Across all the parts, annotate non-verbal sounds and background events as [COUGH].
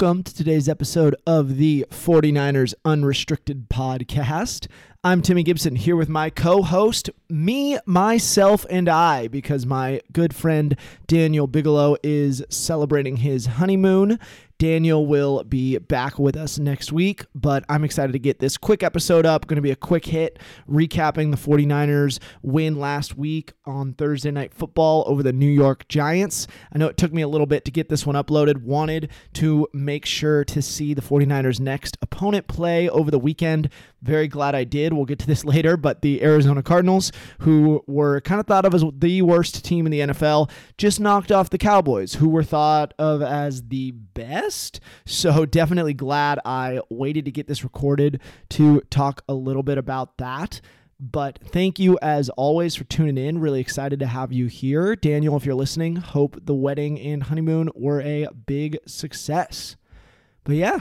Welcome to today's episode of the 49ers Unrestricted Podcast. I'm Timmy Gibson here with my co host, me, myself, and I, because my good friend Daniel Bigelow is celebrating his honeymoon. Daniel will be back with us next week, but I'm excited to get this quick episode up. Going to be a quick hit recapping the 49ers win last week on Thursday Night Football over the New York Giants. I know it took me a little bit to get this one uploaded. Wanted to make sure to see the 49ers' next opponent play over the weekend. Very glad I did. We'll get to this [LAUGHS] later, but the Arizona Cardinals, who were kind of thought of as the worst team in the NFL, just knocked off the Cowboys, who were thought of as the best. So definitely glad I waited to get this recorded to talk a little bit about that. But thank you as always for tuning in. Really excited to have you here. Daniel, if you're listening, hope the wedding and honeymoon were a big success. But yeah,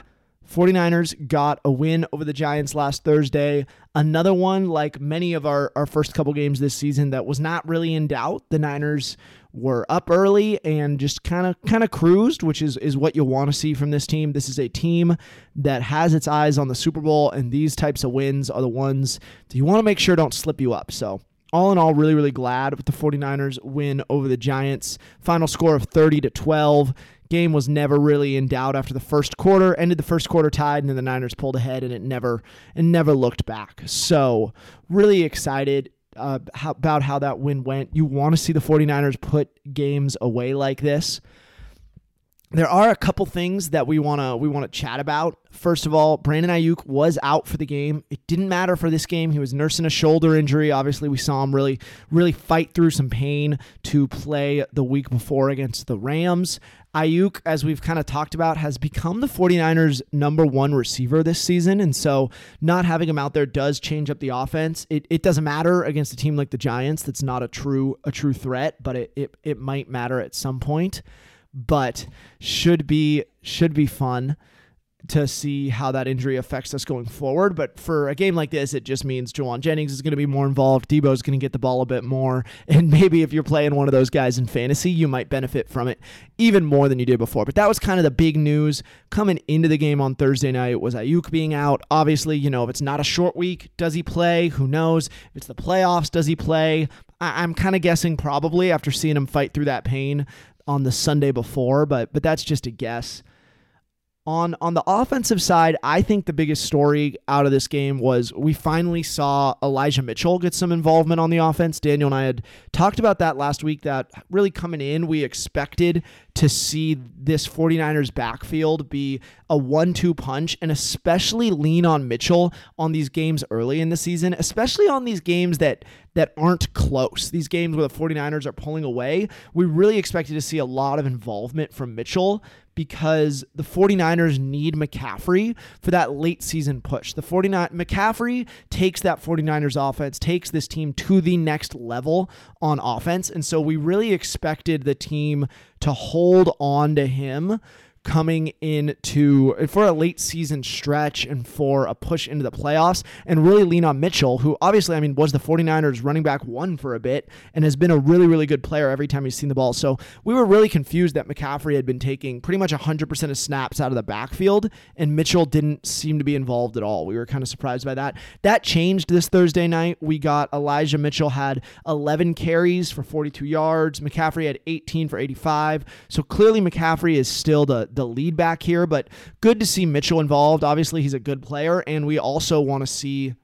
49ers got a win over the Giants last Thursday. Another one, like many of our, our first couple games this season, that was not really in doubt. The Niners were up early and just kind of kind of cruised, which is is what you want to see from this team. This is a team that has its eyes on the Super Bowl, and these types of wins are the ones that you want to make sure don't slip you up. So all in all, really, really glad with the 49ers win over the Giants. Final score of 30 to 12. Game was never really in doubt after the first quarter. Ended the first quarter tied, and then the Niners pulled ahead, and it never and never looked back. So really excited uh, how, about how that win went. You want to see the 49ers put games away like this there are a couple things that we want to we want to chat about. First of all, Brandon Aiyuk was out for the game. It didn't matter for this game. He was nursing a shoulder injury. Obviously, we saw him really really fight through some pain to play the week before against the Rams. Aiyuk, as we've kind of talked about, has become the 49ers' number one receiver this season. And so not having him out there does change up the offense. It, it doesn't matter against a team like the Giants that's not a true a true threat, but it, it, it might matter at some point but should be should be fun to see how that injury affects us going forward. But for a game like this, it just means Jauan Jennings is going to be more involved. Deebo's going to get the ball a bit more. [LAUGHS] And maybe if you're playing one of those guys in fantasy, you might benefit from it even more than you did before. But that was kind of the big news coming into the game on Thursday night was Aiyuk being out. Obviously, you know, if it's not a short week, does he play? Who knows? If it's the playoffs, does he play? I- I'm kind of guessing probably after seeing him fight through that pain on the Sunday before, but but that's just a guess. On on the offensive side, I think the biggest story out of this game was we finally saw Elijah Mitchell get some involvement on the offense. Daniel and I had talked about that last week that really coming in, we expected to see this 49ers backfield be a one-two punch and especially lean on Mitchell on these games early in the season, especially on these games that that aren't close. These games where the 49ers are pulling away, we really expected to see a lot of involvement from Mitchell because the 49ers need McCaffrey for that late season push. The 49 McCaffrey takes that 49ers offense, takes this team to the next level on offense. And so we really expected the team to hold on to him coming into for a late season stretch and for a push into the playoffs and really lean on Mitchell, who obviously, I mean, was the 49ers running back one for a bit and has been a really, really good player every time he's seen the ball. So we were really confused that McCaffrey had been taking pretty much 100% of snaps out of the backfield and Mitchell didn't seem to be involved at all. We were kind of surprised by that. That changed this Thursday night. We got Elijah Mitchell had 11 carries for 42 yards. McCaffrey had 18 for 85. So clearly McCaffrey is still the the lead back here, but good to see Mitchell involved. Obviously, he's a good player, and we also want to see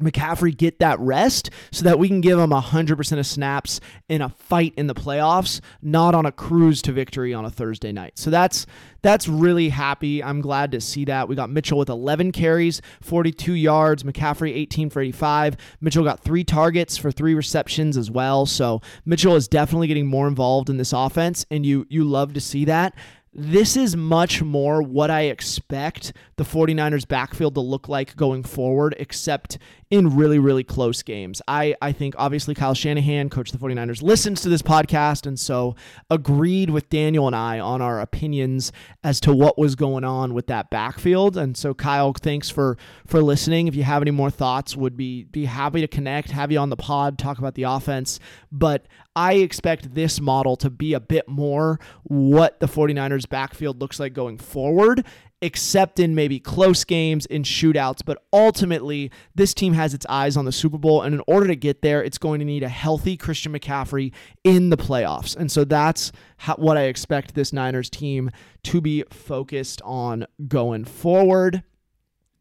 McCaffrey get that rest so that we can give him 100% of snaps in a fight in the playoffs, not on a cruise to victory on a Thursday night. So that's that's really happy. I'm glad to see that. We got Mitchell with 11 carries, 42 yards, McCaffrey 18 for 85. Mitchell got 3 targets for 3 receptions as well. So Mitchell is definitely getting more involved in this offense and you you love to see that this is much more what I expect the 49ers backfield to look like going forward, except in really, really close games. I, I think obviously Kyle Shanahan, coach of the 49ers, listens to this podcast and so agreed with Daniel and I on our opinions as to what was going on with that backfield. And so Kyle, thanks for for listening. If you have any more thoughts, would be be happy to connect, have you on the pod, talk about the offense. But I expect this model to be a bit more what the 49ers backfield looks like going forward except in maybe close games in shootouts. But ultimately, this team has its eyes on the Super Bowl. And in order to get there, it's going to need a healthy Christian McCaffrey in the playoffs. And so that's how, what I expect this Niners team to be focused on going forward.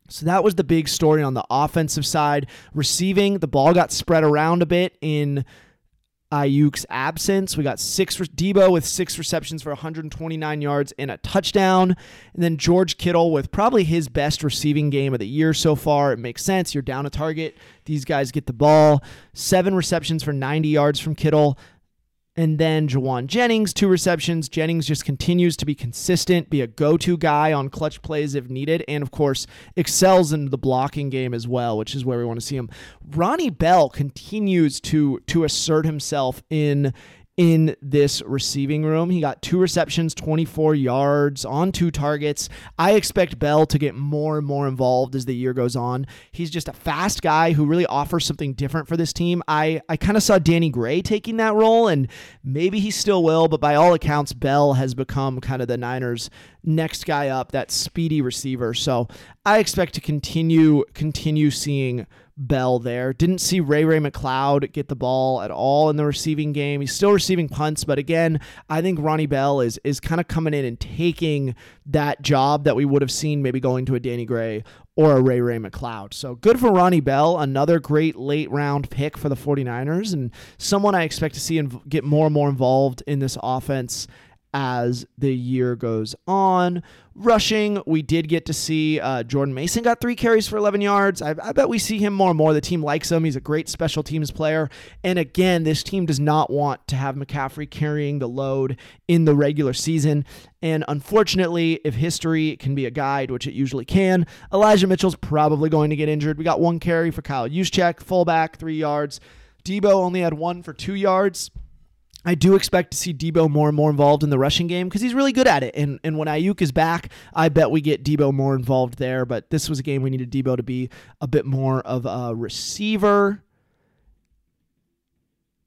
So that was the big story on the offensive side. Receiving, the ball got spread around a bit in Aiyuk's absence. We got six Deebo with six receptions for 129 yards and a touchdown, and then George Kittle with probably his best receiving game of the year so far. It makes sense. You're down a target. These guys get the ball. Seven receptions for 90 yards from Kittle. And then Jauan Jennings, two receptions. Jennings just continues to be consistent, be a go to guy on clutch plays if needed, and of course, excels in the blocking game as well, which is where we want to see him. Ronnie Bell continues to to assert himself in in this receiving room. He got two receptions, 24 yards on two targets. I expect Bell to get more and more involved as the year goes on. He's just a fast guy who really offers something different for this team. I, I kind of saw Danny Gray taking that role, and maybe he still will, but by all accounts, Bell has become kind of the Niners' next guy up, that speedy receiver. So I expect to continue continue seeing Bell there. Didn't see Ray Ray McCloud get the ball at all in the receiving game. He's still receiving punts, but again, I think Ronnie Bell is is kind of coming in and taking that job that we would have seen maybe going to a Danny Gray or a Ray Ray McCloud. So good for Ronnie Bell, another great late round pick for the 49ers and someone I expect to see and get more and more involved in this offense as the year goes on. Rushing, we did get to see uh, Jordan Mason got three carries for 11 yards. I, I, bet we see him more and more. The team likes him. He's a great special teams player. And again, this team does not want to have McCaffrey carrying the load in the regular season. And unfortunately, if history can be a guide, which it usually can, Elijah Mitchell's probably going to get injured. We got one carry for Kyle Juszczyk, fullback, three yards. Deebo only had one for two yards. I do expect to see Deebo more and more involved in the rushing game because he's really good at it. And and when Aiyuk is back, I bet we get Deebo more involved there. But this was a game we needed Deebo to be a bit more of a receiver.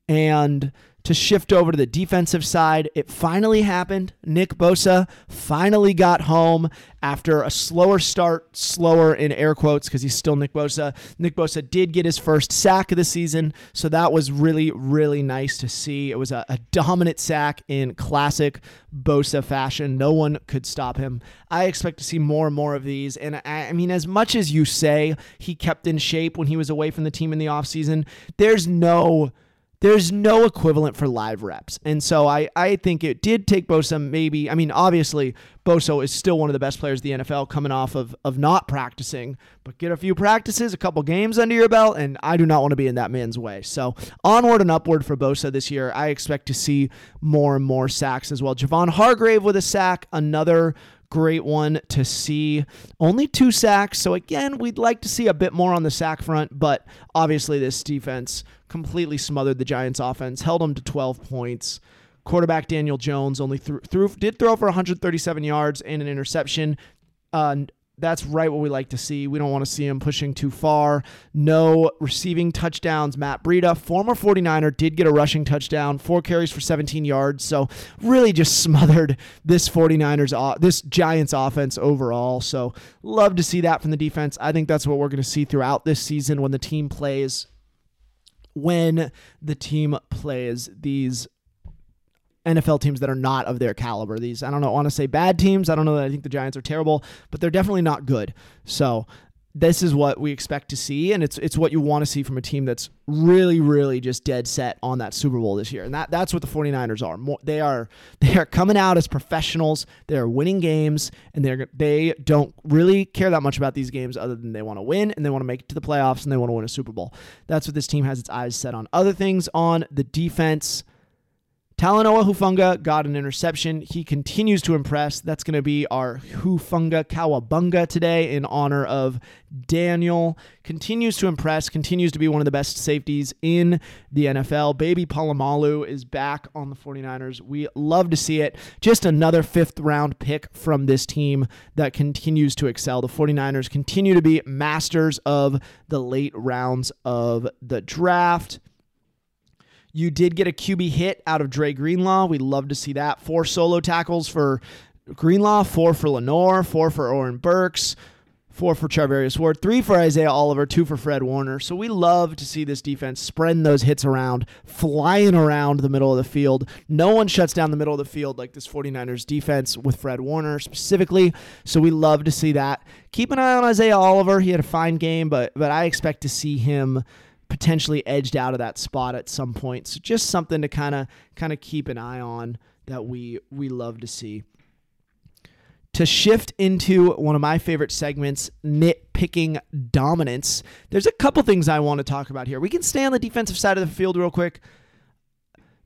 And to shift over to the defensive side. It finally happened. Nick Bosa finally got home after a slower start, slower in air quotes because he's still Nick Bosa. Nick Bosa did get his first sack of the season, so that was really, really nice to see. It was a, a dominant sack in classic Bosa fashion. No one could stop him. I expect to see more and more of these. And I, I mean, as much as you say he kept in shape when he was away from the team in the offseason, there's no there's no equivalent for live reps. And so I, I think it did take Bosa maybe, I mean, obviously, Bosa is still one of the best players in the NFL coming off of, of not practicing, but get a few practices, a couple games under your belt, and I do not want to be in that man's way. So onward and upward for Bosa this year. I expect to see more and more sacks as well. Javon Hargrave with a sack, another great one to see. Only two sacks. So, again, we'd like to see a bit more on the sack front, but obviously, this defense completely smothered the Giants' offense, held them to 12 points. Quarterback Daniel Jones only threw, threw did throw for 137 yards and an interception. Uh, that's right what we like to see. We don't want to see him pushing too far. No receiving touchdowns. Matt Breida, former 49er, did get a rushing touchdown, four carries for 17 yards. So really just [LAUGHS] smothered this 49ers, this Giants offense overall. So love to see that from the defense. I think that's what we're going to see throughout this season when the team plays when the team plays these NFL teams that are not of their caliber. These I don't know, want to say bad teams. I don't know that I think the Giants are terrible, but they're definitely not good. So this is what we expect to see, and it's it's what you want to see from a team that's really, really just dead set on that Super Bowl this year. And that that's what the 49ers are. More, they are [LAUGHS] they are coming out as professionals. They are winning games, and they're they don't really care that much about these games other than they want to win and they want to make it to the playoffs and they want to win a Super Bowl. That's what this team has its eyes set on. Other things on the defense Talanoa Hufanga got an interception. He continues to impress. That's going to be our Hufunga Kawabunga today in honor of Daniel. Continues to impress, continues to be one of the best safeties in the NFL. Baby Polamalu is back on the 49ers. We love to see it. Just another fifth round pick from this team that continues to excel. The 49ers continue to be masters of the late rounds of the draft. You did get a QB hit out of Dre Greenlaw. We love to see that. Four solo tackles for Greenlaw, four for Lenoir, four for Oren Burks, four for Charvarius Ward, three for Isaiah Oliver, two for Fred Warner. So we love to see this defense spreading those hits around, flying around the middle of the field. No one shuts down the middle of the field like this 49ers defense with Fred Warner specifically. So we love to see that. Keep an eye on Isaiah Oliver. He had a fine game, but but I expect to see him potentially edged out of that spot at some point. So just something to kind of kind of keep an eye on that we we love to see. To shift into one of my favorite segments, nitpicking dominance. There's a couple things I want to talk about here. We can stay on the defensive side of the field real quick.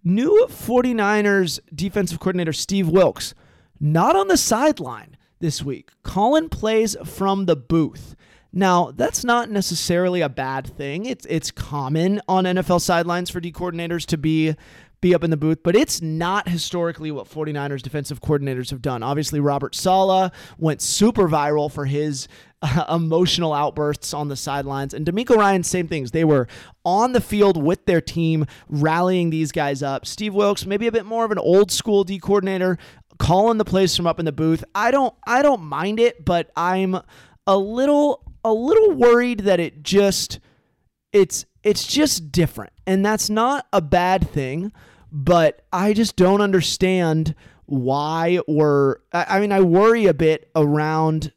New 49ers defensive coordinator Steve Wilks, not on the sideline this week. Calling plays from the booth. Now, that's not necessarily a bad thing. It's it's common on NFL sidelines for D coordinators to be be up in the booth, but it's not historically what 49ers defensive coordinators have done. Obviously, Robert Saleh went super viral for his uh, [LAUGHS] emotional outbursts on the sidelines, and DeMeco Ryan, same things. They were on the field with their team, rallying these guys up. Steve Wilks, maybe a bit more of an old school D coordinator, calling the plays from up in the booth. I don't I don't mind it, but I'm a little a little worried that it just it's it's just different. And that's not a bad thing, but I just don't understand why or I mean I worry a bit around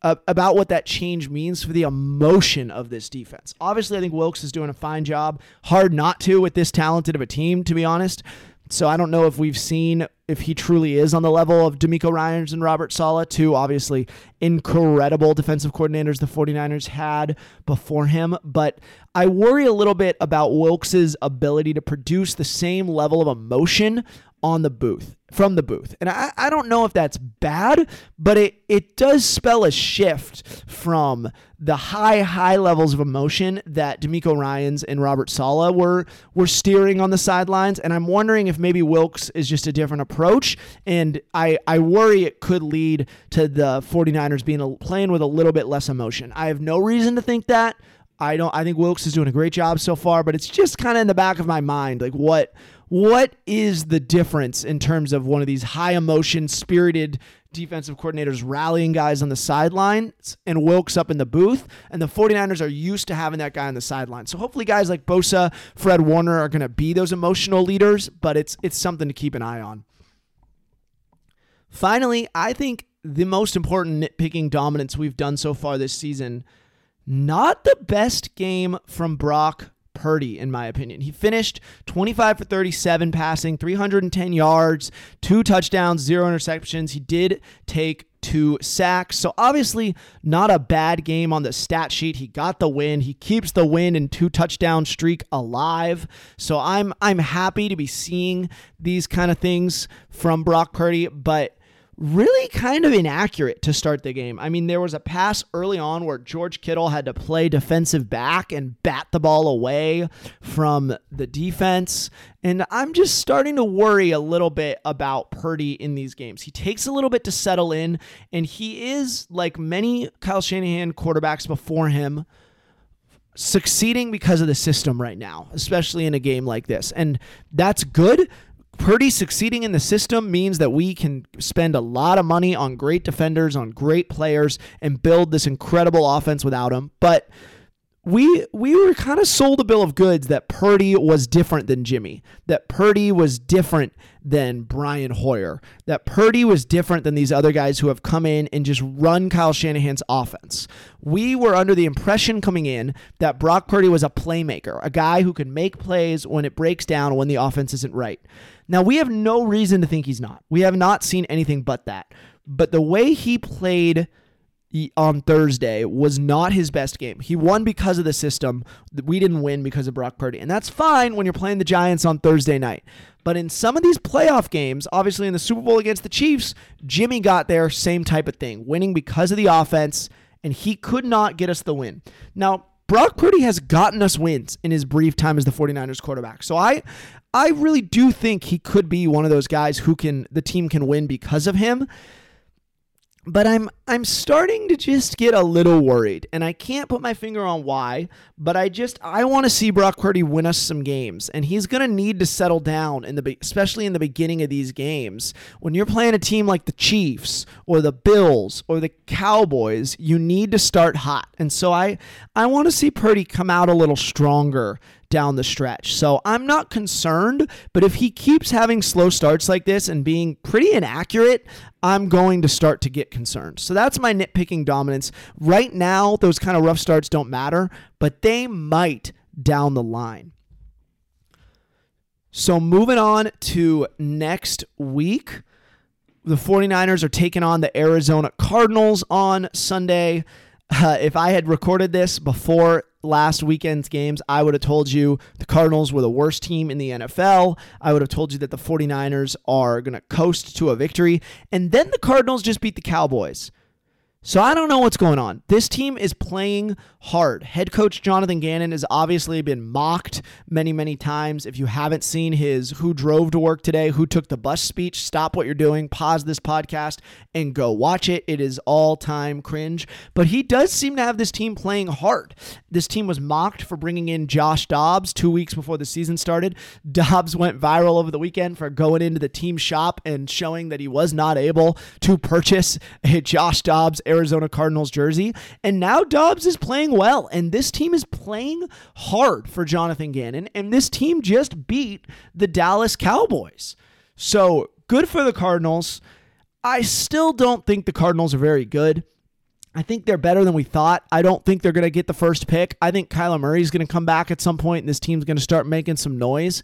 uh, about what that change means for the emotion of this defense. Obviously, I think Wilks is doing a fine job. Hard not to with this talented of a team, to be honest. So I don't know if we've seen if he truly is on the level of DeMeco Ryans and Robert Saleh, two obviously incredible defensive coordinators the 49ers had before him. But I worry a little bit about Wilks's ability to produce the same level of emotion on the booth from the booth. And I, I don't know if that's bad, but it, it does spell a shift from the high, high levels of emotion that DeMeco Ryans and Robert Saleh were were steering on the sidelines. And I'm wondering if maybe Wilks is just a different approach. And I, I worry it could lead to the 49ers being a, playing with a little bit less emotion. I have no reason to think that. I don't I think Wilks is doing a great job so far, but it's just kind of in the back of my mind like what what is the difference in terms of one of these high emotion, spirited defensive coordinators rallying guys on the sidelines and Wilks up in the booth? And the 49ers are used to having that guy on the sideline. So hopefully guys like Bosa, Fred Warner are going to be those emotional leaders, but it's it's something to keep an eye on. Finally, I think the most important nitpicking dominance we've done so far this season, not the best game from Brock Purdy, in my opinion. He finished 25 for 37 passing, 310 yards, two touchdowns, zero interceptions. He did take two sacks. So obviously not a bad game on the stat sheet. He got the win. He keeps the win and two touchdown streak alive. So I'm I'm happy to be seeing these kind of things from Brock Purdy, but really kind of inaccurate to start the game. I mean, there was a pass early on where George Kittle had to play defensive back and bat the ball away from the defense. And I'm just starting to worry a little bit about Purdy in these games. He takes a little bit to settle in, and he is, like many Kyle Shanahan quarterbacks before him, succeeding because of the system right now, especially in a game like this. And that's good Purdy succeeding in the system means that we can spend a lot of money on great defenders, on great players, and build this incredible offense without him. But we we were kind of sold a bill of goods that Purdy was different than Jimmy, that Purdy was different than Brian Hoyer, that Purdy was different than these other guys who have come in and just run Kyle Shanahan's offense. We were under the impression coming in that Brock Purdy was a playmaker, a guy who can make plays when it breaks down when the offense isn't right. Now, we have no reason to think he's not. We have not seen anything but that. But the way he played on Thursday was not his best game. He won because of the system. We didn't win because of Brock Purdy. And that's fine when you're playing the Giants on Thursday night. But in some of these playoff games, obviously in the Super Bowl against the Chiefs, Jimmy got there, same type of thing, winning because of the offense, and he could not get us the win. Now, Brock Purdy has gotten us wins in his brief time as the 49ers quarterback. So I I really do think he could be one of those guys who can the team can win because of him but I'm I'm starting to just get a little worried, and I can't put my finger on why. But I just I want to see Brock Purdy win us some games, and he's gonna need to settle down in the especially in the beginning of these games. When you're playing a team like the Chiefs or the Bills or the Cowboys, you need to start hot, and so I I want to see Purdy come out a little stronger down the stretch. So I'm not concerned, but if he keeps having slow starts like this and being pretty inaccurate, I'm going to start to get concerned. So that's my nitpicking dominance. Right now, those kind of rough starts don't matter, but they might down the line. So moving on to next week, the 49ers are taking on the Arizona Cardinals on Sunday. Uh, if I had recorded this before last weekend's games, I would have told you the Cardinals were the worst team in the NFL. I would have told you that the 49ers are going to coast to a victory. And then the Cardinals just beat the Cowboys. So I don't know what's going on. This team is playing hard. Head coach Jonathan Gannon has obviously been mocked many, many times. If you haven't seen his who drove to work today, who took the bus speech, stop what you're doing, pause this podcast, and go watch it. It is all time cringe. But he does seem to have this team playing hard. This team was mocked for bringing in Josh Dobbs two weeks before the season started. [LAUGHS] Dobbs went viral over the weekend for going into the team shop and showing that he was not able to purchase a Josh Dobbs Arizona Cardinals jersey. And now Dobbs is playing well, and this team is playing hard for Jonathan Gannon, and this team just beat the Dallas Cowboys. So good for the Cardinals. I still don't think the Cardinals are very good. I think they're better than we thought. I don't think they're going to get the first pick. I think Kyler Murray is going to come back at some point and this team's going to start making some noise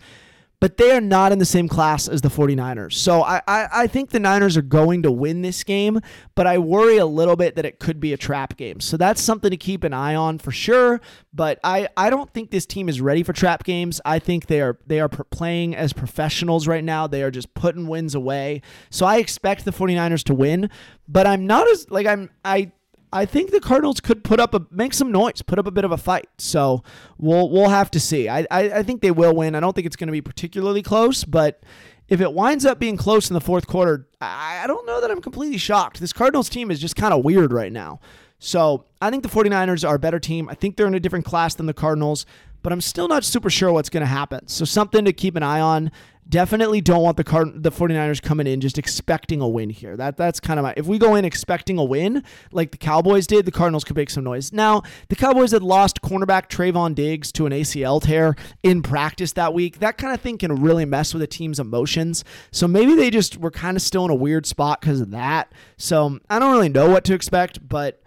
but they are not in the same class as the 49ers. So I, I, I, think the Niners are going to win this game, but I worry a little bit that it could be a trap game. So that's something to keep an eye on for sure. But I, I don't think this team is ready for trap games. I think they are they are playing as professionals right now. They are just putting wins away. So I expect the 49ers to win, but I'm not as like I'm I I think the Cardinals could put up a make some noise, put up a bit of a fight. So we'll we'll have to see. I I, I think they will win. I don't think it's going to be particularly close, but if it winds up being close in the fourth quarter, I, I don't know that I'm completely shocked. This Cardinals team is just kind of weird right now. So I think the 49ers are a better team. I think they're in a different class than the Cardinals, but I'm still not super sure what's going to happen. So something to keep an eye on definitely don't want the Card- the 49ers coming in just expecting a win here. That that's kind of my if we go in expecting a win like the Cowboys did, the Cardinals could make some noise. Now, the Cowboys had lost cornerback Trevon Diggs to an ACL tear in practice that week. That kind of thing can really mess with a team's emotions. So maybe they just were kind of still in a weird spot because of that. So I don't really know what to expect, but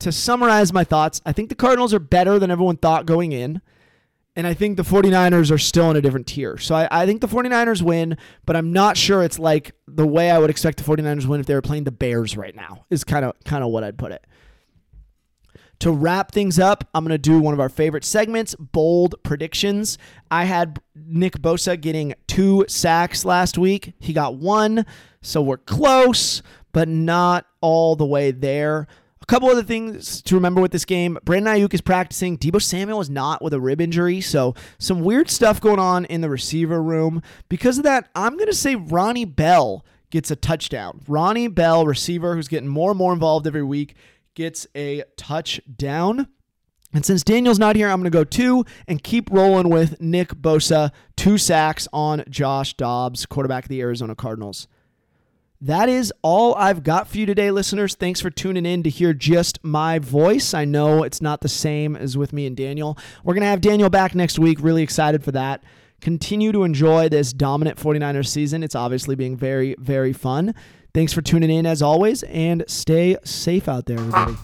to summarize my thoughts, I think the Cardinals are better than everyone thought going in. And I think the 49ers are still in a different tier. So I, I, think the 49ers win, but I'm not sure it's like the way I would expect the 49ers win if they were playing the Bears right now, is kind of kind of what I'd put it. To wrap things up, I'm going to do one of our favorite segments, bold predictions. I had Nick Bosa getting two sacks last week. He got one, so we're close, but not all the way there. A couple other things to remember with this game. Brandon Aiyuk is practicing. Deebo Samuel is not with a rib injury. So some weird stuff going on in the receiver room. Because of that, I'm going to say Ronnie Bell gets a touchdown. Ronnie Bell, receiver who's getting more and more involved every week, gets a touchdown. And since Daniel's not here, I'm going to go two and keep rolling with Nick Bosa. Two sacks on Josh Dobbs, quarterback of the Arizona Cardinals. That is all I've got for you today, listeners. Thanks for tuning in to hear just my voice. I know it's not the same as with me and Daniel. We're going to have Daniel back next week. Really excited for that. Continue to enjoy this dominant 49ers season. It's obviously being very, very fun. Thanks for tuning in as always, and stay safe out there, everybody.